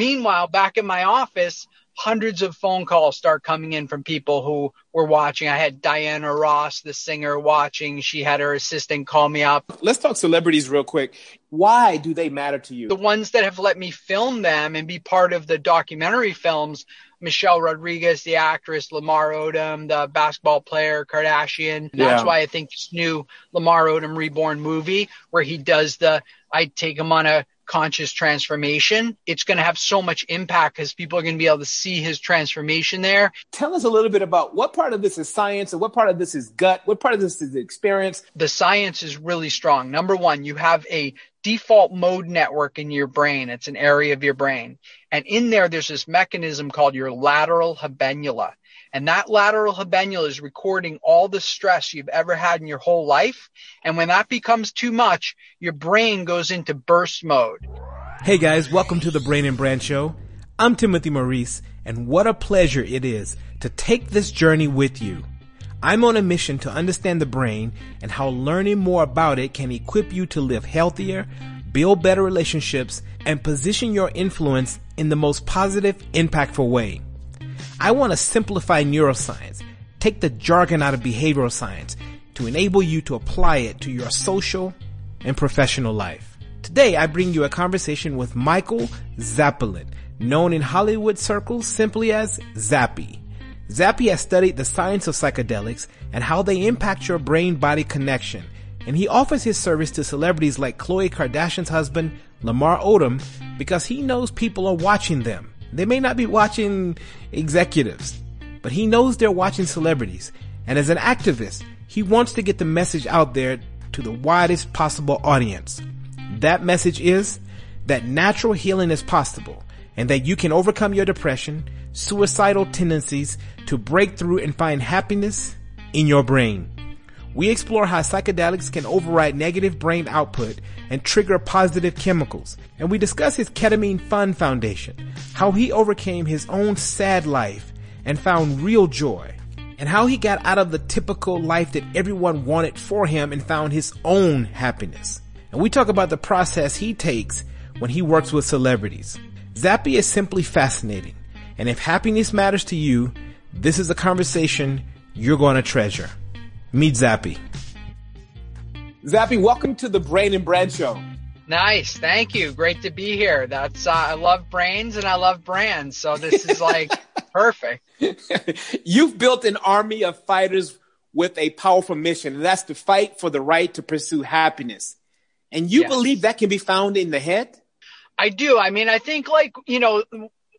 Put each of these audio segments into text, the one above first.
Meanwhile, back in my office, hundreds of phone calls start coming in from people who were watching. I had Diana Ross, the singer, watching. She had her assistant call me up. Let's talk celebrities real quick. Why do they matter to you? The ones that have let me film them and be part of the documentary films Michelle Rodriguez, the actress, Lamar Odom, the basketball player, Kardashian. That's yeah. why I think this new Lamar Odom Reborn movie, where he does the, I take him on a conscious transformation, it's going to have so much impact because people are going to be able to see his transformation there. Tell us a little bit about what part of this is science and what part of this is gut, what part of this is experience. The science is really strong. Number one, you have a default mode network in your brain. It's an area of your brain. And in there, there's this mechanism called your lateral habenula. And that lateral habenula is recording all the stress you've ever had in your whole life. And when that becomes too much, your brain goes into burst mode. Hey guys, welcome to the Brain and Brand Show. I'm Timothy Maurice, and what a pleasure it is to take this journey with you. I'm on a mission to understand the brain and how learning more about it can equip you to live healthier, build better relationships, and position your influence in the most positive, impactful way. I want to simplify neuroscience, take the jargon out of behavioral science to enable you to apply it to your social and professional life. Today, I bring you a conversation with Michael Zapolin, known in Hollywood circles simply as Zappy. Zappy has studied the science of psychedelics and how they impact your brain-body connection, and he offers his service to celebrities like Khloe Kardashian's husband, Lamar Odom, because he knows people are watching them they may not be watching executives, but he knows they're watching celebrities. And as an activist, he wants to get the message out there to the widest possible audience. That message is that natural healing is possible and that you can overcome your depression, suicidal tendencies to break through and find happiness in your brain. We explore how psychedelics can override negative brain output and trigger positive chemicals. And we discuss his Ketamine Fund Foundation, how he overcame his own sad life and found real joy, and how he got out of the typical life that everyone wanted for him and found his own happiness. And we talk about the process he takes when he works with celebrities. Zappy is simply fascinating. And if happiness matters to you, this is a conversation you're going to treasure. Meet Zappy. Zappy, welcome to the Brain and Brand Show. Nice, thank you. Great to be here. That's uh, I love brains and I love brands, so this is like perfect. You've built an army of fighters with a powerful mission, and that's to fight for the right to pursue happiness. And you yes. believe that can be found in the head? I do. I mean, I think like you know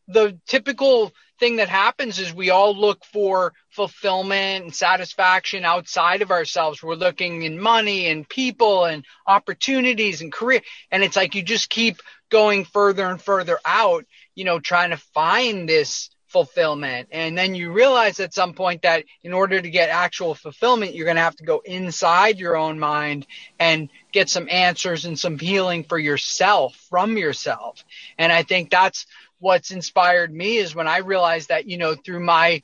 the typical thing that happens is we all look for fulfillment and satisfaction outside of ourselves. We're looking in money and people and opportunities and career. And it's like you just keep going further and further out, you know, trying to find this fulfillment. And then you realize at some point that in order to get actual fulfillment, you're going to have to go inside your own mind and get some answers and some healing for yourself from yourself. And I think that's what's inspired me is when I realized that, you know, through my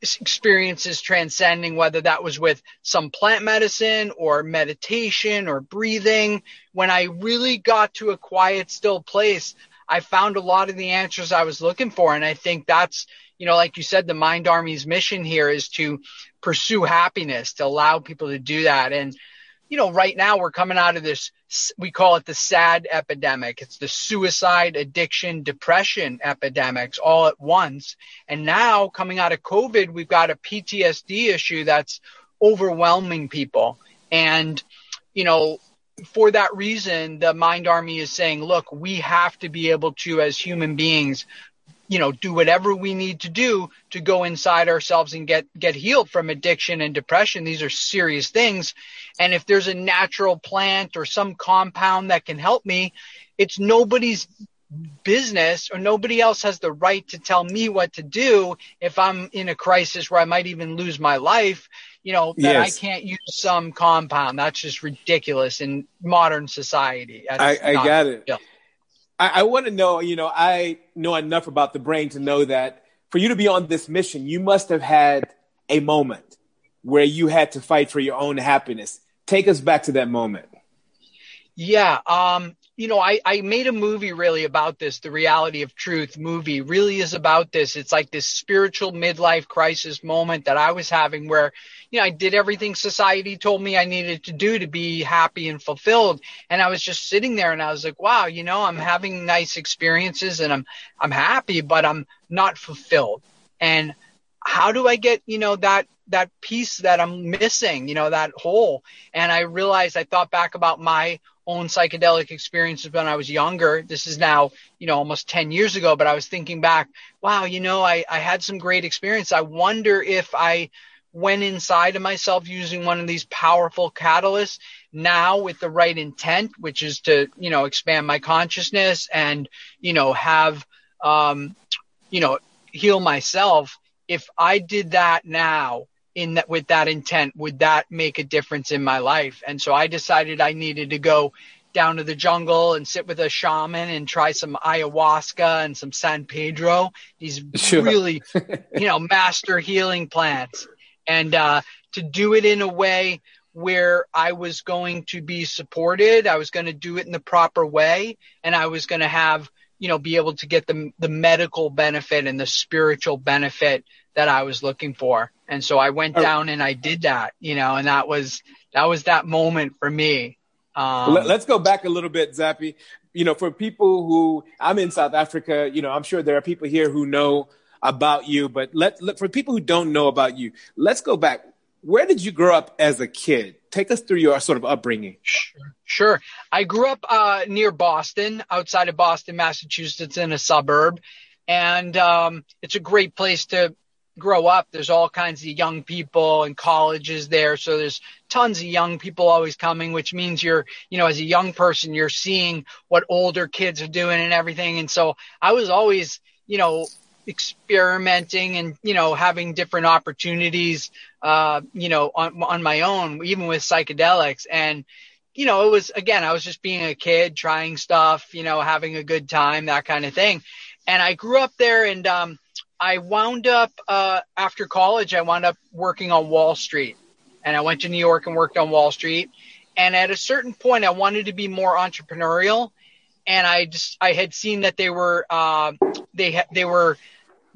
experiences transcending, whether that was with some plant medicine or meditation or breathing, when I really got to a quiet, still place, I found a lot of the answers I was looking for. And I think that's, you know, like you said, the Mind Army's mission here is to pursue happiness, to allow people to do that. And, you know, right now we're coming out of this we call it the sad epidemic. It's the suicide, addiction, depression epidemics all at once. And now coming out of COVID, we've got a PTSD issue that's overwhelming people. And, you know, for that reason, the Mind Army is saying, look, we have to be able to, as human beings, you know, do whatever we need to do to go inside ourselves and get, get healed from addiction and depression. These are serious things. And if there's a natural plant or some compound that can help me, it's nobody's business or nobody else has the right to tell me what to do if I'm in a crisis where I might even lose my life, you know, that yes. I can't use some compound. That's just ridiculous in modern society. I, I got it. Yeah. I, I want to know, you know, I know enough about the brain to know that for you to be on this mission, you must have had a moment where you had to fight for your own happiness. Take us back to that moment. Yeah. Um, you know, I, I made a movie really about this. The reality of truth movie really is about this. It's like this spiritual midlife crisis moment that I was having where, you know, I did everything society told me I needed to do to be happy and fulfilled. And I was just sitting there and I was like, wow, you know, I'm having nice experiences and I'm, I'm happy, but I'm not fulfilled. And how do I get, you know, that, that piece that I'm missing, you know, that hole? And I realized I thought back about my own psychedelic experiences when I was younger. This is now, you know, almost 10 years ago, but I was thinking back, wow, you know, I, I had some great experience. I wonder if I went inside of myself using one of these powerful catalysts now with the right intent, which is to, you know, expand my consciousness and, you know, have, um, you know, heal myself. If I did that now, in that with that intent would that make a difference in my life? And so i decided i needed to go down to the jungle and sit with a shaman and try some ayahuasca and some san pedro. These sure. really you know master healing plants. And uh, to do it in a way where i was going to be supported i was going to do it in the proper way and i was going to have you know be able to get the the medical benefit and the spiritual benefit that I was looking for. And so I went down and I did that, you know, and that was, that was that moment for me. Um, Let's go back a little bit, Zappy. You know, for people who I'm in South Africa, you know, I'm sure there are people here who know about you, but let, let for people who don't know about you, let's go back. Where did you grow up as a kid? Take us through your sort of upbringing. Sure. I grew up uh, near Boston, outside of Boston, Massachusetts, in a suburb, and um, it's a great place to grow up, there's all kinds of young people and colleges there. So there's tons of young people always coming, which means you're, you know, as a young person, you're seeing what older kids are doing and everything. And so I was always, you know, experimenting and, you know, having different opportunities, uh, you know, on, on my own, even with psychedelics. And, you know, it was, again, I was just being a kid, trying stuff, you know, having a good time, that kind of thing. And I grew up there and, um, I wound up uh, after college. I wound up working on Wall Street, and I went to New York and worked on Wall Street. And at a certain point, I wanted to be more entrepreneurial, and I just I had seen that they were uh, they ha- they were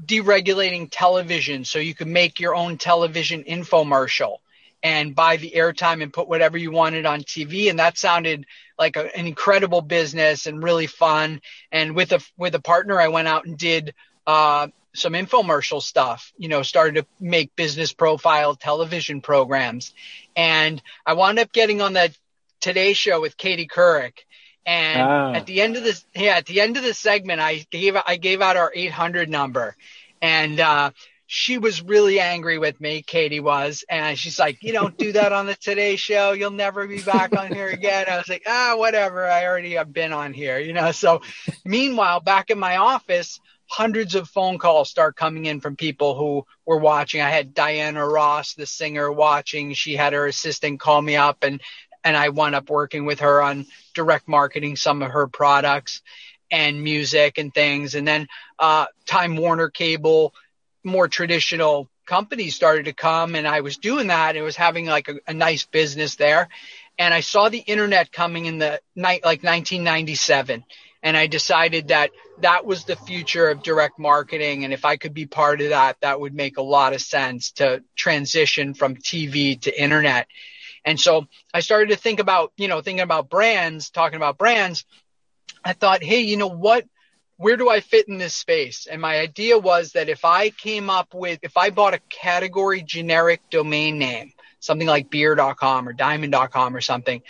deregulating television, so you could make your own television infomercial and buy the airtime and put whatever you wanted on TV, and that sounded like a, an incredible business and really fun. And with a with a partner, I went out and did uh, some infomercial stuff, you know, started to make business profile television programs. And I wound up getting on the Today Show with Katie Couric. And ah. at the end of this, yeah, at the end of the segment, I gave, I gave out our 800 number and, uh, she was really angry with me. Katie was, and she's like, "You don't do that on the Today Show. You'll never be back on here again." I was like, "Ah, whatever. I already have been on here, you know." So, meanwhile, back in my office, hundreds of phone calls start coming in from people who were watching. I had Diana Ross, the singer, watching. She had her assistant call me up and and I wound up working with her on direct marketing some of her products and music and things. And then uh, Time Warner Cable, more traditional companies started to come, and I was doing that. It was having like a, a nice business there, and I saw the internet coming in the night like 1997 and I decided that that was the future of direct marketing. And if I could be part of that, that would make a lot of sense to transition from TV to internet. And so I started to think about, you know, thinking about brands, talking about brands. I thought, hey, you know what? Where do I fit in this space? And my idea was that if I came up with, if I bought a category generic domain name, something like beer.com or diamond.com or something,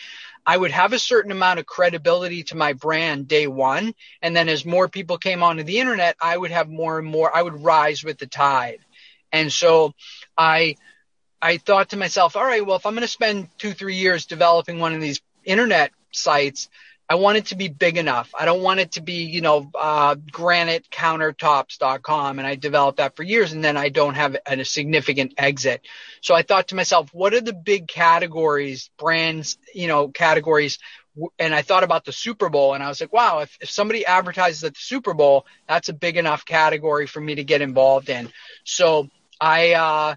I would have a certain amount of credibility to my brand day one. And then as more people came onto the internet, I would have more and more, I would rise with the tide. And so I, I thought to myself, all right, well, if I'm going to spend two, three years developing one of these internet sites, I want it to be big enough. I don't want it to be, you know, uh, granitecountertops.com. And I developed that for years and then I don't have a, significant exit. So I thought to myself, what are the big categories, brands, you know, categories? And I thought about the Super Bowl and I was like, wow, if, if somebody advertises at the Super Bowl, that's a big enough category for me to get involved in. So I, uh,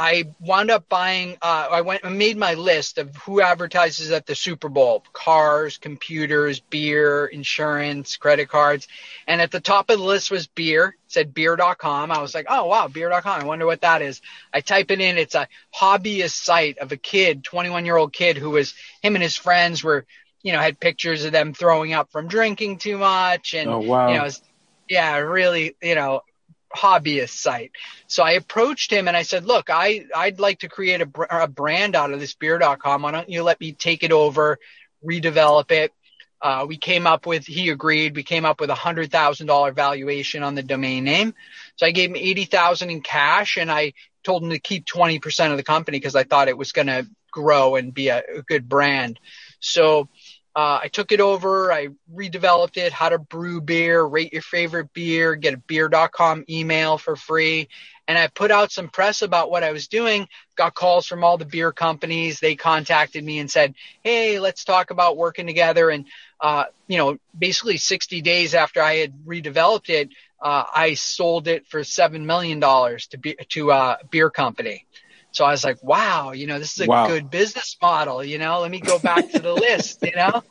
I wound up buying. Uh, I went and made my list of who advertises at the Super Bowl: cars, computers, beer, insurance, credit cards. And at the top of the list was beer. It said beer.com. I was like, oh wow, beer.com. I wonder what that is. I type it in. It's a hobbyist site of a kid, 21 year old kid who was him and his friends were, you know, had pictures of them throwing up from drinking too much, and Oh, wow. you know, was, yeah, really, you know, hobbyist site. So I approached him and I said, look, I, I'd like to create a, a brand out of this beer.com. Why don't you let me take it over, redevelop it? Uh, we came up with, he agreed, we came up with a hundred thousand dollar valuation on the domain name. So I gave him 80,000 in cash and I told him to keep 20% of the company because I thought it was going to grow and be a, a good brand. So, uh, I took it over. I redeveloped it, how to brew beer, rate your favorite beer, get a beer.com email for free. And I put out some press about what I was doing, got calls from all the beer companies. They contacted me and said, Hey, let's talk about working together. And, uh, you know, basically 60 days after I had redeveloped it, uh, I sold it for $7 million to be, to a beer company. So I was like, wow, you know, this is a Wow. good business model. You know, let me go back to the list, you know?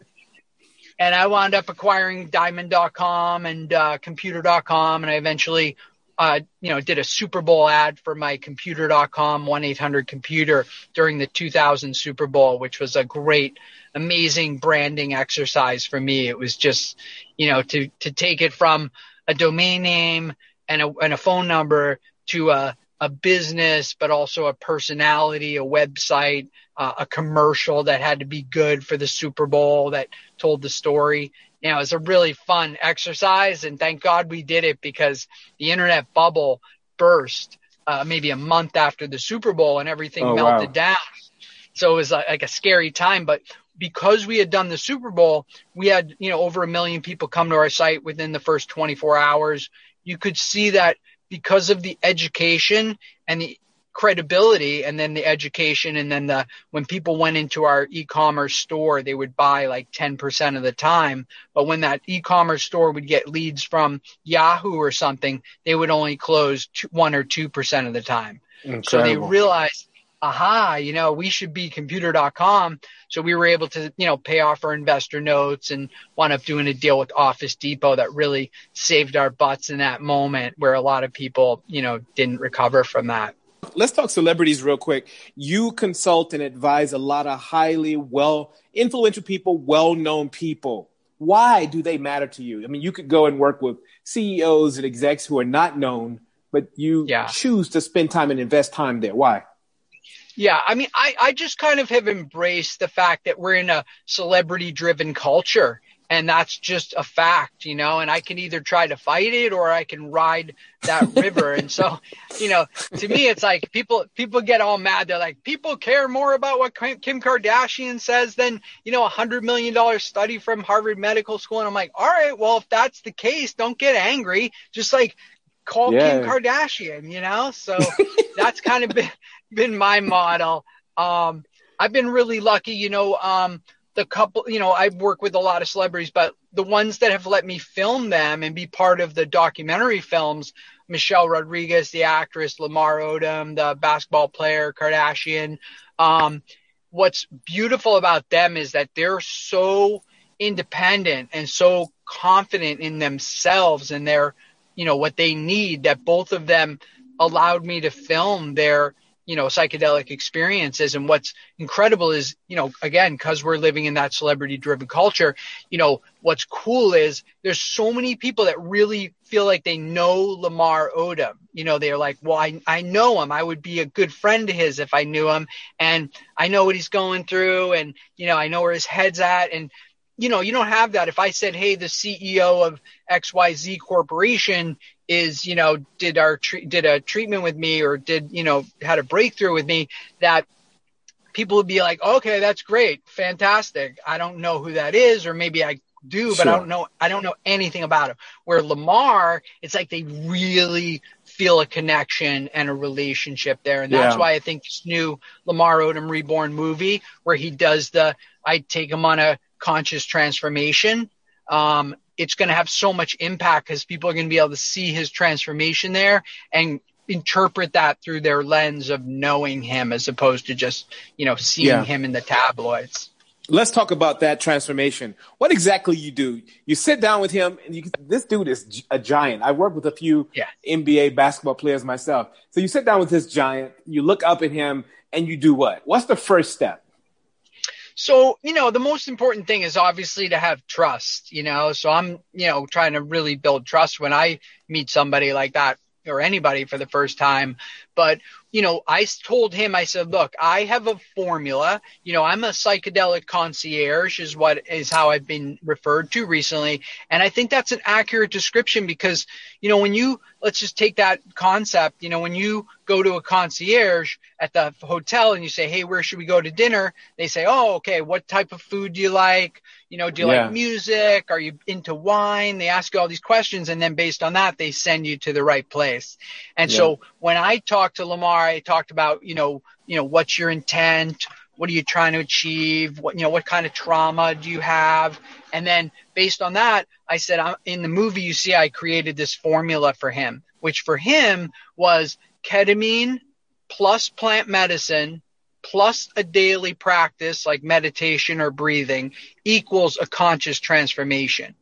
And I wound up acquiring diamond.com and uh, computer.com. And I eventually, uh, you know, did a Super Bowl ad for my computer.com 1 800 computer during the 2000 Super Bowl, which was a great, amazing branding exercise for me. It was just, you know, to, to take it from a domain name and a, and a phone number to a, a business, but also a personality, a website, uh, a commercial that had to be good for the Super Bowl that told the story. You know, it was a really fun exercise, and thank God we did it because the internet bubble burst uh, maybe a month after the Super Bowl, and everything Oh, melted wow. down. So it was like, like a scary time, but because we had done the Super Bowl, we had, you know, over a million people come to our site within the first 24 hours. You could see that because of the education and the credibility and then the education and then the when people went into our e-commerce store they would buy like 10% of the time. But when that e-commerce store would get leads from Yahoo or something they would only close two, 1 or 2% of the time. So they realized, aha, you know, we should be computer.com. So we were able to, you know, pay off our investor notes and wound up doing a deal with Office Depot that really saved our butts in that moment where a lot of people, you know, didn't recover from that. Let's talk celebrities real quick. You consult and advise a lot of highly well influential people, well known people. Why do they matter to you? I mean, you could go and work with CEOs and execs who are not known, but you Yeah. choose to spend time and invest time there. Why? Yeah, I mean, I, I just kind of have embraced the fact that we're in a celebrity driven culture. And that's just a fact, you know, and I can either try to fight it or I can ride that river. And so, you know, to me, it's like people, people get all mad. They're like, people care more about what Kim Kardashian says than, you know, a hundred million dollar study from Harvard Medical School. And I'm like, all right, well, if that's the case, don't get angry. Just like call Yeah. Kim Kardashian, you know? So that's kind of been, been my model. Um, I've been really lucky, you know, um, the couple, you know, I work with a lot of celebrities, but the ones that have let me film them and be part of the documentary films, Michelle Rodriguez, the actress, Lamar Odom, the basketball player, Kardashian. Um, what's beautiful about them is that they're so independent and so confident in themselves and their, you know, what they need that both of them allowed me to film their, you know, psychedelic experiences. And what's incredible is, you know, again, because we're living in that celebrity driven culture, you know, what's cool is there's so many people that really feel like they know Lamar Odom. You know, they're like, well, I, I know him. I would be a good friend to his if I knew him. And I know what he's going through. And, you know, I know where his head's at. And, you know, you don't have that. If I said, hey, the CEO of XYZ Corporation is, you know, did our tre- did a treatment with me or did, you know, had a breakthrough with me, that people would be like, okay, that's great, fantastic. I don't know who that is, or maybe I do, but I don't know. I don't know anything about him. Where Lamar, it's like they really feel a connection and a relationship there, and that's Yeah. why I think this new Lamar Odom Reborn movie, where he does the, I take him on a conscious transformation. Um, it's going to have so much impact because people are going to be able to see his transformation there and interpret that through their lens of knowing him as opposed to just, you know, seeing yeah. him in the tabloids. Let's talk about that transformation. What exactly you do? You sit down with him, and you, this dude is a giant. I work with a few yeah. NBA basketball players myself. So you sit down with this giant, you look up at him, and you do what? What's the first step? So, you know, the most important thing is obviously to have trust, you know. So I'm, you know, trying to really build trust when I meet somebody like that or anybody for the first time. But you know, I told him, I said, look, I have a formula. You know, I'm a psychedelic concierge is what is how I've been referred to recently. And I think that's an accurate description because, you know, when you, let's just take that concept, you know, when you go to a concierge at the hotel and you say, Hey, where should we go to dinner? They say, Oh, okay. What type of food do you like? You know, do you yeah. like music? Are you into wine? They ask you all these questions. And then based on that, they send you to the right place. And yeah. so when I talked to Lamar, I talked about, you know, you know, what's your intent? What are you trying to achieve? What, you know, what kind of trauma do you have? And then based on that, I said, I'm, in the movie, you see, I created this formula for him, which for him was ketamine plus plant medicine plus a daily practice like meditation or breathing equals a conscious transformation.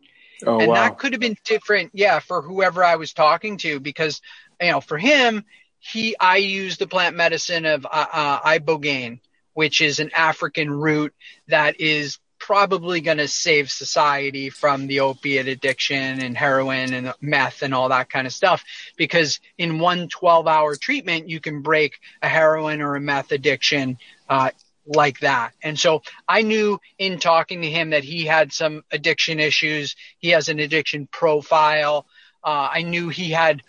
Oh, and wow. that could have been different, yeah, for whoever I was talking to, because, you know, for him, he I use the plant medicine of uh, uh, ibogaine, which is an African root that is probably going to save society from the opiate addiction and heroin and meth and all that kind of stuff. Because in one 12 hour treatment, you can break a heroin or a meth addiction, uh, like that. And so I knew in talking to him that he had some addiction issues. He has an addiction profile. Uh, I knew he had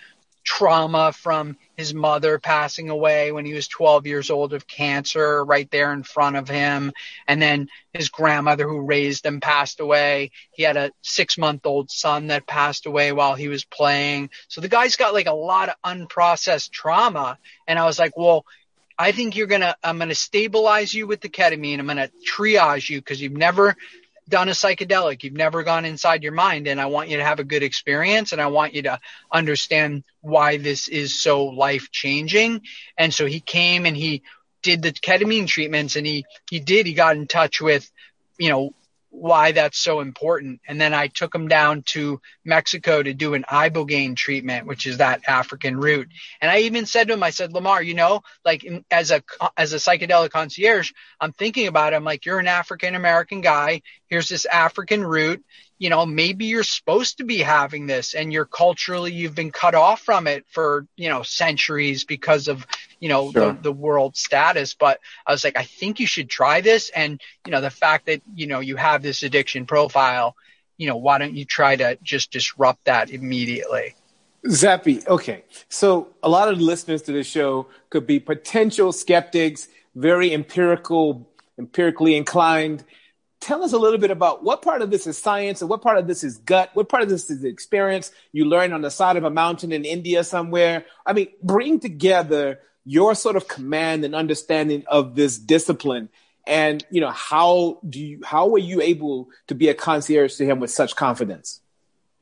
trauma from his mother passing away when he was 12 years old of cancer right there in front of him. And then his grandmother who raised him passed away. He had a six month old son that passed away while he was playing. So the guy's got like a lot of unprocessed trauma. And I was like, well, I think you're going to, I'm going to stabilize you with the ketamine. I'm going to triage you because you've never done a psychedelic. You've never gone inside your mind and I want you to have a good experience and I want you to understand why this is so life changing. And so he came and he did the ketamine treatments and he, he did, he got in touch with, you know, why that's so important. And then I took him down to Mexico to do an ibogaine treatment, which is that African root. And I even said to him, I said, Lamar, you know, like as a, as a psychedelic concierge, I'm thinking about it. I'm like, you're an African American guy. Here's this African root you know, maybe you're supposed to be having this and you're culturally, you've been cut off from it for, you know, centuries because of, you know, sure. the, the world status. But I was like, I think you should try this. And, you know, the fact that, you know, you have this addiction profile, you know, why don't you try to just disrupt that immediately? Zappy, okay. So a lot of the listeners to this show could be potential skeptics, very empirical, empirically inclined tell us a little bit about what part of this is science and what part of this is gut, what part of this is experience? You learned on the side of a mountain in India somewhere. I mean, bring together your sort of command and understanding of this discipline. And you know how do you how were you able to be a concierge to him with such confidence?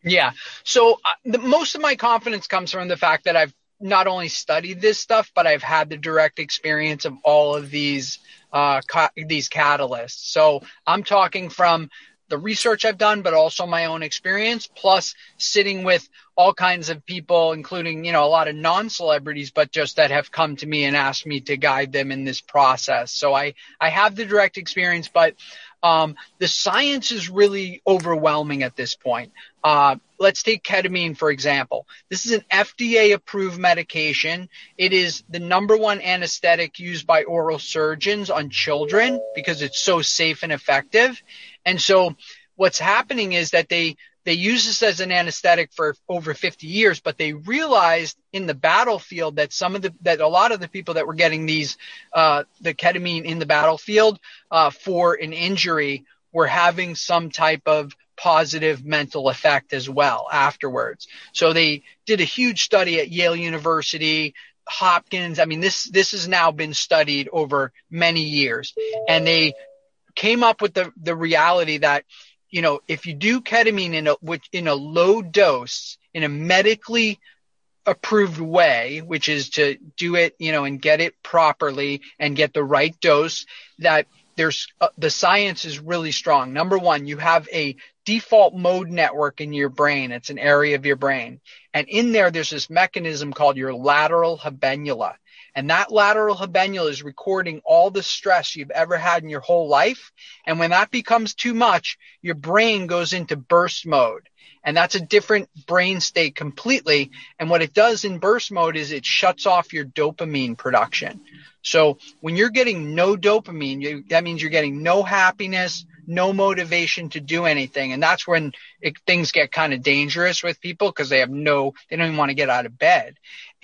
Yeah. So uh, the, most of my confidence comes from the fact that i've not only studied this stuff but i've had the direct experience of all of these uh, ca- these catalysts. So I'm talking from the research I've done, but also my own experience, plus sitting with all kinds of people, including, you know, a lot of non-celebrities, but just that have come to me and asked me to guide them in this process. So I, I have the direct experience, but um, the science is really overwhelming at this point. Uh, let's take ketamine, for example. This is an FDA approved medication. It is the number one anesthetic used by oral surgeons on children because it's so safe and effective. And so what's happening is that they they use this as an anesthetic for over 50 years, but they realized in the battlefield that some of the that a lot of the people that were getting these uh, the ketamine in the battlefield uh, for an injury were having some type of positive mental effect as well afterwards. So they did a huge study at Yale University, Hopkins. I mean, this this has now been studied over many years, and they came up with the the reality that you know, if you do ketamine in a which in a low dose, in a medically approved way, which is to do it, you know, and get it properly and get the right dose, that there's uh, the science is really strong. Number one, you have a default mode network in your brain. It's an area of your brain. And in there, there's this mechanism called your lateral habenula. And that lateral habenula is recording all the stress you've ever had in your whole life. And when that becomes too much, your brain goes into burst mode. And that's a different brain state completely. And what it does in burst mode is it shuts off your dopamine production. So when you're getting no dopamine, you, that means you're getting no happiness, no motivation to do anything. And that's when it, things get kind of dangerous with people because they have no, they don't even want to get out of bed.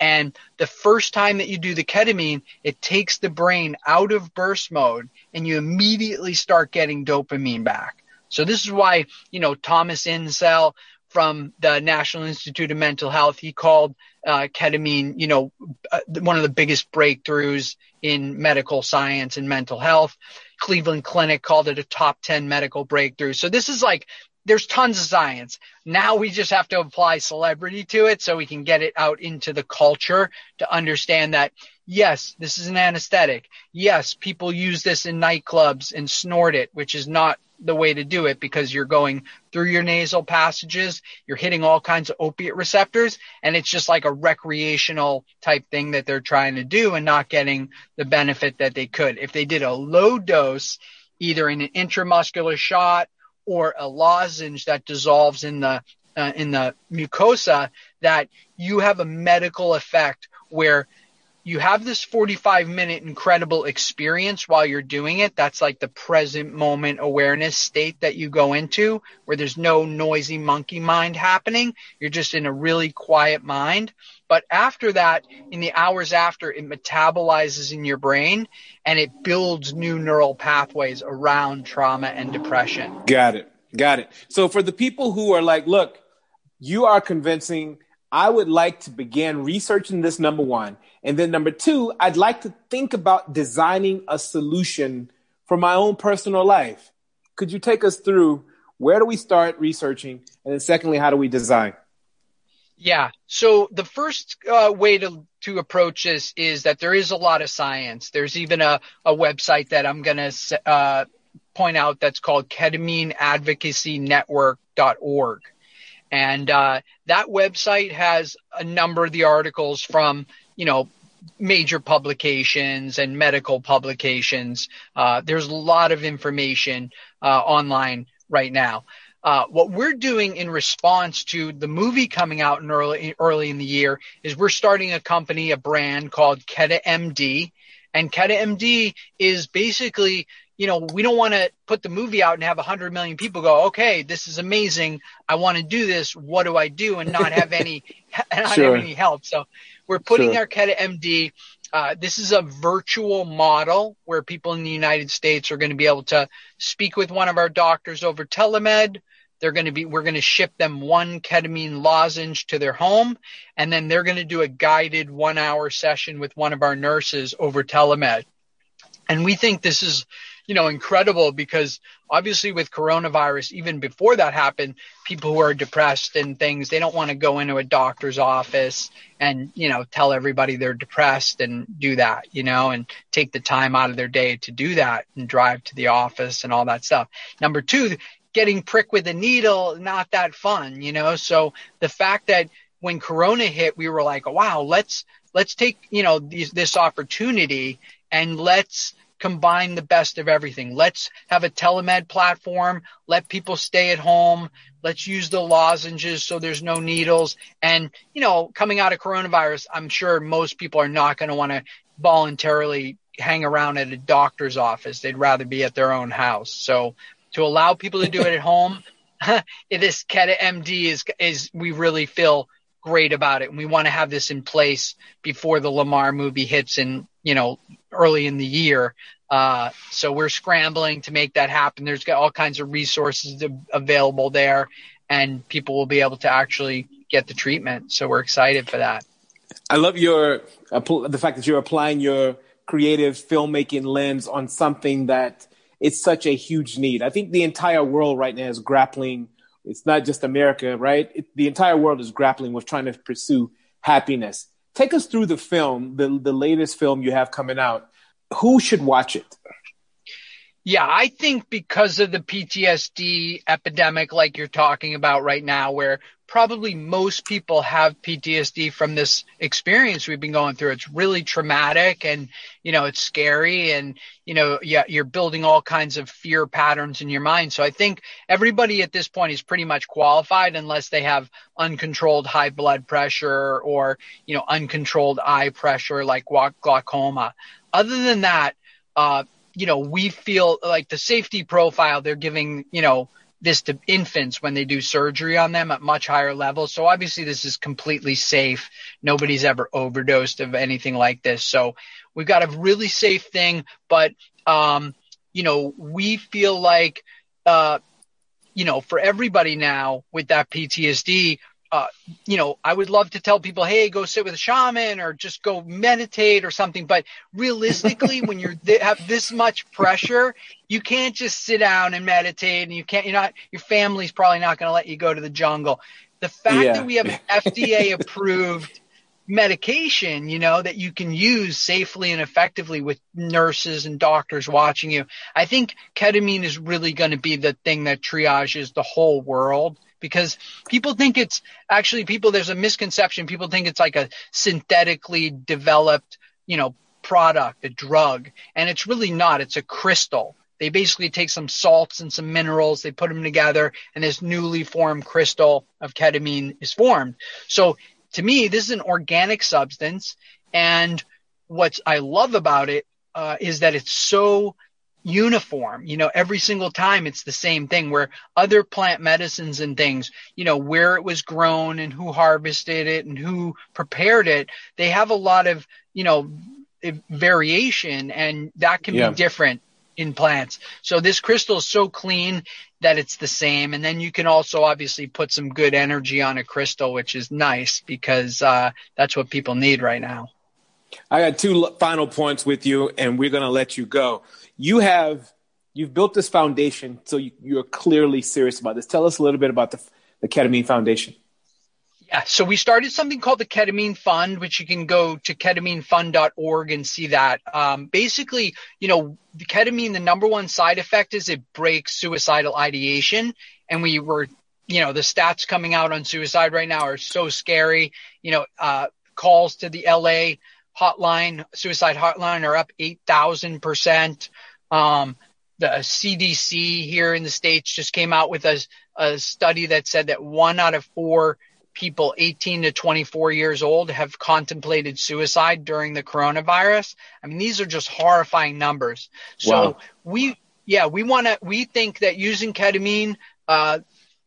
And the first time that you do the ketamine, it takes the brain out of burst mode and you immediately start getting dopamine back. So this is why, you know, Thomas Insel from the National Institute of Mental Health, he called uh, ketamine, you know, uh, one of the biggest breakthroughs in medical science and mental health. Cleveland Clinic called it a top 10 medical breakthrough. So this is like, there's tons of science. Now we just have to apply celebrity to it so we can get it out into the culture to understand that yes, this is an anesthetic. Yes, people use this in nightclubs and snort it, which is not the way to do it because you're going through your nasal passages, you're hitting all kinds of opiate receptors, and it's just like a recreational type thing that they're trying to do and not getting the benefit that they could. If they did a low dose, either in an intramuscular shot or a lozenge that dissolves in the uh, in the mucosa, that you have a medical effect where you have this 45 minute incredible experience while you're doing it. That's like the present moment awareness state that you go into where there's no noisy monkey mind happening. You're just in a really quiet mind. But after that, in the hours after, it metabolizes in your brain and it builds new neural pathways around trauma and depression. Got it. Got it. So for the people who are like, look, you are convincing I would like to begin researching this number one. And then number two, I'd like to think about designing a solution for my own personal life. Could you take us through where do we start researching? And then secondly, how do we design? Yeah. So the first uh, way to, to approach this is that there is a lot of science. There's even a, a website that I'm going to uh, point out that's called ketamineadvocacynetwork.org. And uh, that website has a number of the articles from, you know, major publications and medical publications. Uh, there's a lot of information uh, online right now. Uh, what we're doing in response to the movie coming out in early early in the year is we're starting a company, a brand called Keta MD, and Keta MD is basically you know, we don't want to put the movie out and have a hundred million people go, okay, this is amazing. I want to do this. What do I do? And not have any, not sure. have any help. So we're putting sure. our Keta MD. Uh, this is a virtual model where people in the United States are going to be able to speak with one of our doctors over telemed. They're going to be, we're going to ship them one ketamine lozenge to their home, and then they're going to do a guided one hour session with one of our nurses over telemed. And we think this is you know, incredible because obviously with coronavirus, even before that happened, people who are depressed and things, they don't want to go into a doctor's office and, you know, tell everybody they're depressed and do that, you know, and take the time out of their day to do that and drive to the office and all that stuff. Number two, getting pricked with a needle, not that fun, you know, so the fact that when Corona hit, we were like, wow, let's, let's take, you know, these, this opportunity and let's, combine the best of everything. Let's have a telemed platform. Let people stay at home. Let's use the lozenges so there's no needles. And, you know, coming out of coronavirus, I'm sure most people are not going to want to voluntarily hang around at a doctor's office. They'd rather be at their own house. So to allow people to do it at home, this Keta MD is, is, we really feel great about it. And we want to have this in place before the Lamar movie hits in, you know, early in the year. Uh, so we're scrambling to make that happen. There's got all kinds of resources available there and people will be able to actually get the treatment. So we're excited for that. I love your, uh, the fact that you're applying your creative filmmaking lens on something that it's such a huge need. I think the entire world right now is grappling. It's not just America, right? It, the entire world is grappling with trying to pursue happiness. Take us through the film, the, the latest film you have coming out. Who should watch it? Yeah, I think because of the PTSD epidemic, like you're talking about right now, where probably most people have PTSD from this experience we've been going through. It's really traumatic and, you know, it's scary and, you know, yeah, you're building all kinds of fear patterns in your mind. So I think everybody at this point is pretty much qualified unless they have uncontrolled high blood pressure or, you know, uncontrolled eye pressure like glaucoma. Other than that, uh, you know, we feel like the safety profile they're giving, you know, this to infants when they do surgery on them at much higher levels. So obviously this is completely safe. Nobody's ever overdosed of anything like this. So we've got a really safe thing, but, um, you know, we feel like, uh, you know, for everybody now with that PTSD, uh, you know, I would love to tell people, hey, go sit with a shaman or just go meditate or something. But realistically, when you th- have this much pressure, you can't just sit down and meditate, and you can't. You're not. Your family's probably not going to let you go to the jungle. The fact yeah. that we have an FDA approved medication, you know, that you can use safely and effectively with nurses and doctors watching you. I think ketamine is really going to be the thing that triages the whole world because people think it's actually people there's a misconception. People think it's like a synthetically developed you know product a drug and it's really not. It's a crystal. They basically take some salts and some minerals they put them together and this newly formed crystal of ketamine is formed. So to me this is an organic substance and what i love about it uh, is that it's so uniform. You know, every single time it's the same thing where other plant medicines and things, you know, where it was grown and who harvested it and who prepared it, they have a lot of, you know, variation and that can yeah. be different in plants. So this crystal is so clean that it's the same. And then you can also obviously put some good energy on a crystal, which is nice because uh, that's what people need right now. I got two final points with you, and we're going to let you go you have you've built this foundation, so you, are clearly serious about this. Tell us a little bit about the, the Ketamine Foundation. Yeah, so we started something called the Ketamine Fund, which you can go to ketaminefund.org and see that. Um, basically, you know, the ketamine, the number one side effect is it breaks suicidal ideation. And we were, you know, the stats coming out on suicide right now are so scary. You know, uh, calls to the LA hotline, suicide hotline are up 8,000%. Um, the CDC here in the States just came out with a, a study that said that one out of four people 18 to 24 years old have contemplated suicide during the coronavirus. I mean, these are just horrifying numbers. So wow. we, yeah, we want to, we think that using ketamine, uh,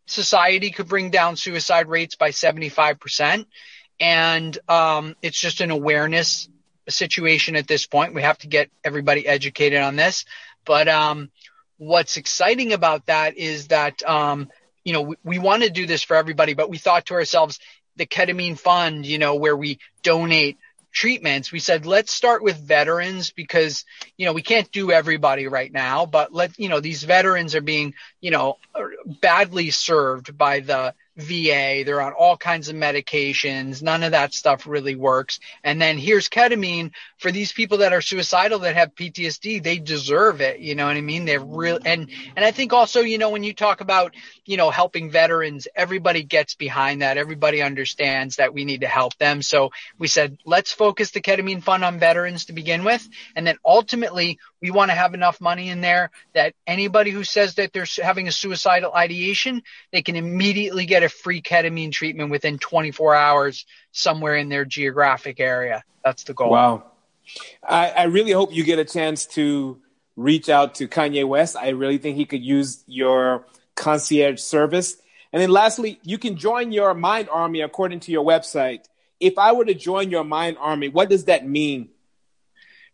society could bring down suicide rates by 75% and um, it's just an awareness situation at this point. We have to get everybody educated on this. But um, what's exciting about that is that um, you know we, we want to do this for everybody, but we thought to ourselves, the ketamine fund, you know, where we donate treatments, we said, let's start with veterans because, you know, we can't do everybody right now, but let, you know, these veterans are being, you know, badly served by the VA. They're on all kinds of medications. None of that stuff really works. And then here's ketamine for these people that are suicidal that have PTSD. They deserve it. You know what I mean? They're real. And, and I think also, you know, when you talk about, you know, helping veterans, everybody gets behind that. Everybody understands that we need to help them. So we said, let's focus the ketamine fund on veterans to begin with. And then ultimately we want to have enough money in there that anybody who says that they're having a suicidal ideation, they can immediately get a free ketamine treatment within 24 hours somewhere in their geographic area. That's the goal. Wow. I, I really hope you get a chance to reach out to Kanye West. I really think he could use your concierge service. And then lastly, you can join your mind army according to your website. If I were to join your mind army, what does that mean?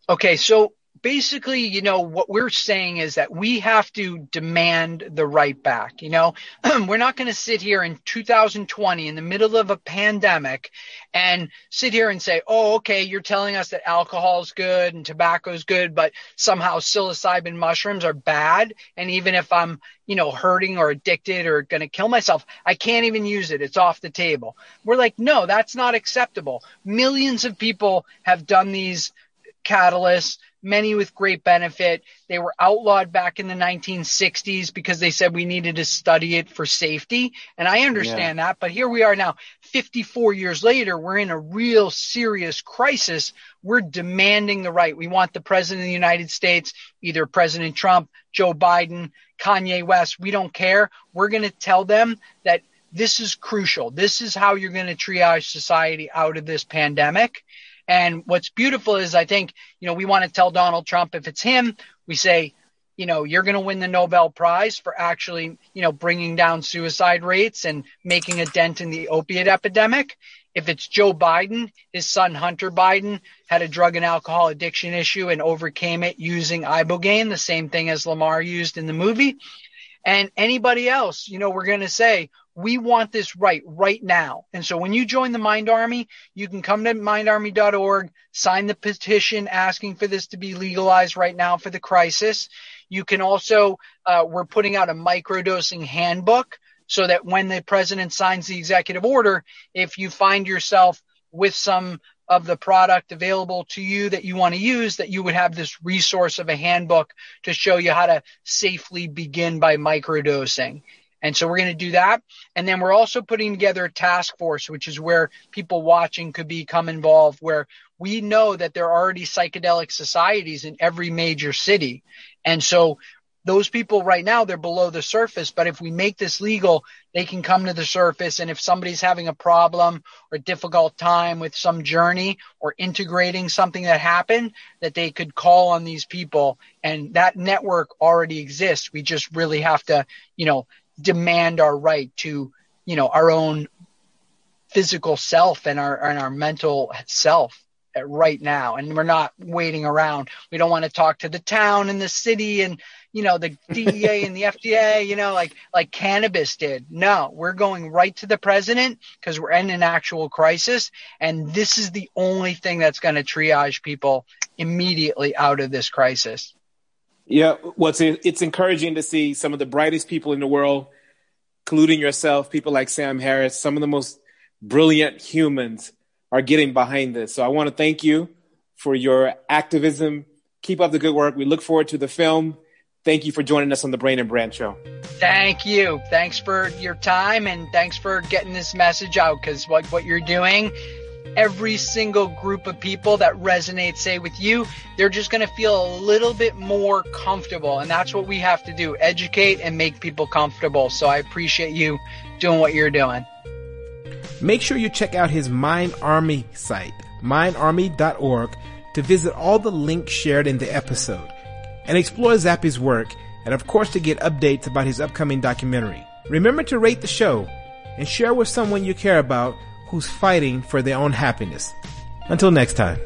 Okay, so basically, you know, what we're saying is that we have to demand the right back. You know, we're not going to sit here in 2020 in the middle of a pandemic and sit here and say, oh, okay, you're telling us that alcohol is good and tobacco is good, but somehow psilocybin mushrooms are bad. And even if I'm, you know, hurting or addicted or going to kill myself, I can't even use it. It's off the table. We're like, no, that's not acceptable. Millions of people have done these catalysts many with great benefit. They were outlawed back in the 1960s because they said we needed to study it for safety. And I understand yeah. that, but here we are now, 54 years later, we're in a real serious crisis. We're demanding the right. We want the president of the United States, either President Trump, Joe Biden, Kanye West. We don't care. We're going to tell them that this is crucial. This is how you're going to triage society out of this pandemic. And what's beautiful is I think, you know, we want to tell Donald Trump if it's him, we say, you know, you're going to win the Nobel Prize for actually, you know, bringing down suicide rates and making a dent in the opiate epidemic. If it's Joe Biden, his son Hunter Biden had a drug and alcohol addiction issue and overcame it using Ibogaine, the same thing as Lamar used in the movie. And anybody else, you know, we're going to say, we want this right right now. And so when you join the Mind Army, you can come to mindarmy.org, sign the petition asking for this to be legalized right now for the crisis. You can also, uh, we're putting out a microdosing handbook so that when the president signs the executive order, if you find yourself with some of the product available to you that you want to use, that you would have this resource of a handbook to show you how to safely begin by microdosing. And so we're going to do that. And then we're also putting together a task force, which is where people watching could become involved, where we know that there are already psychedelic societies in every major city. And so those people right now, they're below the surface. But if we make this legal, they can come to the surface. And if somebody's having a problem or difficult time with some journey or integrating something that happened, that they could call on these people. And that network already exists. We just really have to, you know, demand our right to, you know, our own physical self and our and our mental self right now. And we're not waiting around. We don't want to talk to the town and the city and you know the DEA and the FDA you know like like cannabis did. No we're going right to the president because we're in an actual crisis. And this is the only thing that's going to triage people immediately out of this crisis yeah, well, it's encouraging to see some of the brightest people in the world, including yourself, people like Sam Harris, some of the most brilliant humans are getting behind this. So I want to thank you for your activism. Keep up the good work. We look forward to the film. Thank you for joining us on the Brain and Brand Show. Thank you. Thanks for your time and thanks for getting this message out because what, what you're doing every single group of people that resonate, say, with you, they're just going to feel a little bit more comfortable. And that's what we have to do educate and make people comfortable. So I appreciate you doing what you're doing. Make sure you check out his Mind Army site, mindarmy.org, to visit all the links shared in the episode and explore Zappy's work, and of course to get updates about his upcoming documentary. Remember to rate the show and share with someone you care about who's fighting for their own happiness. Until next time.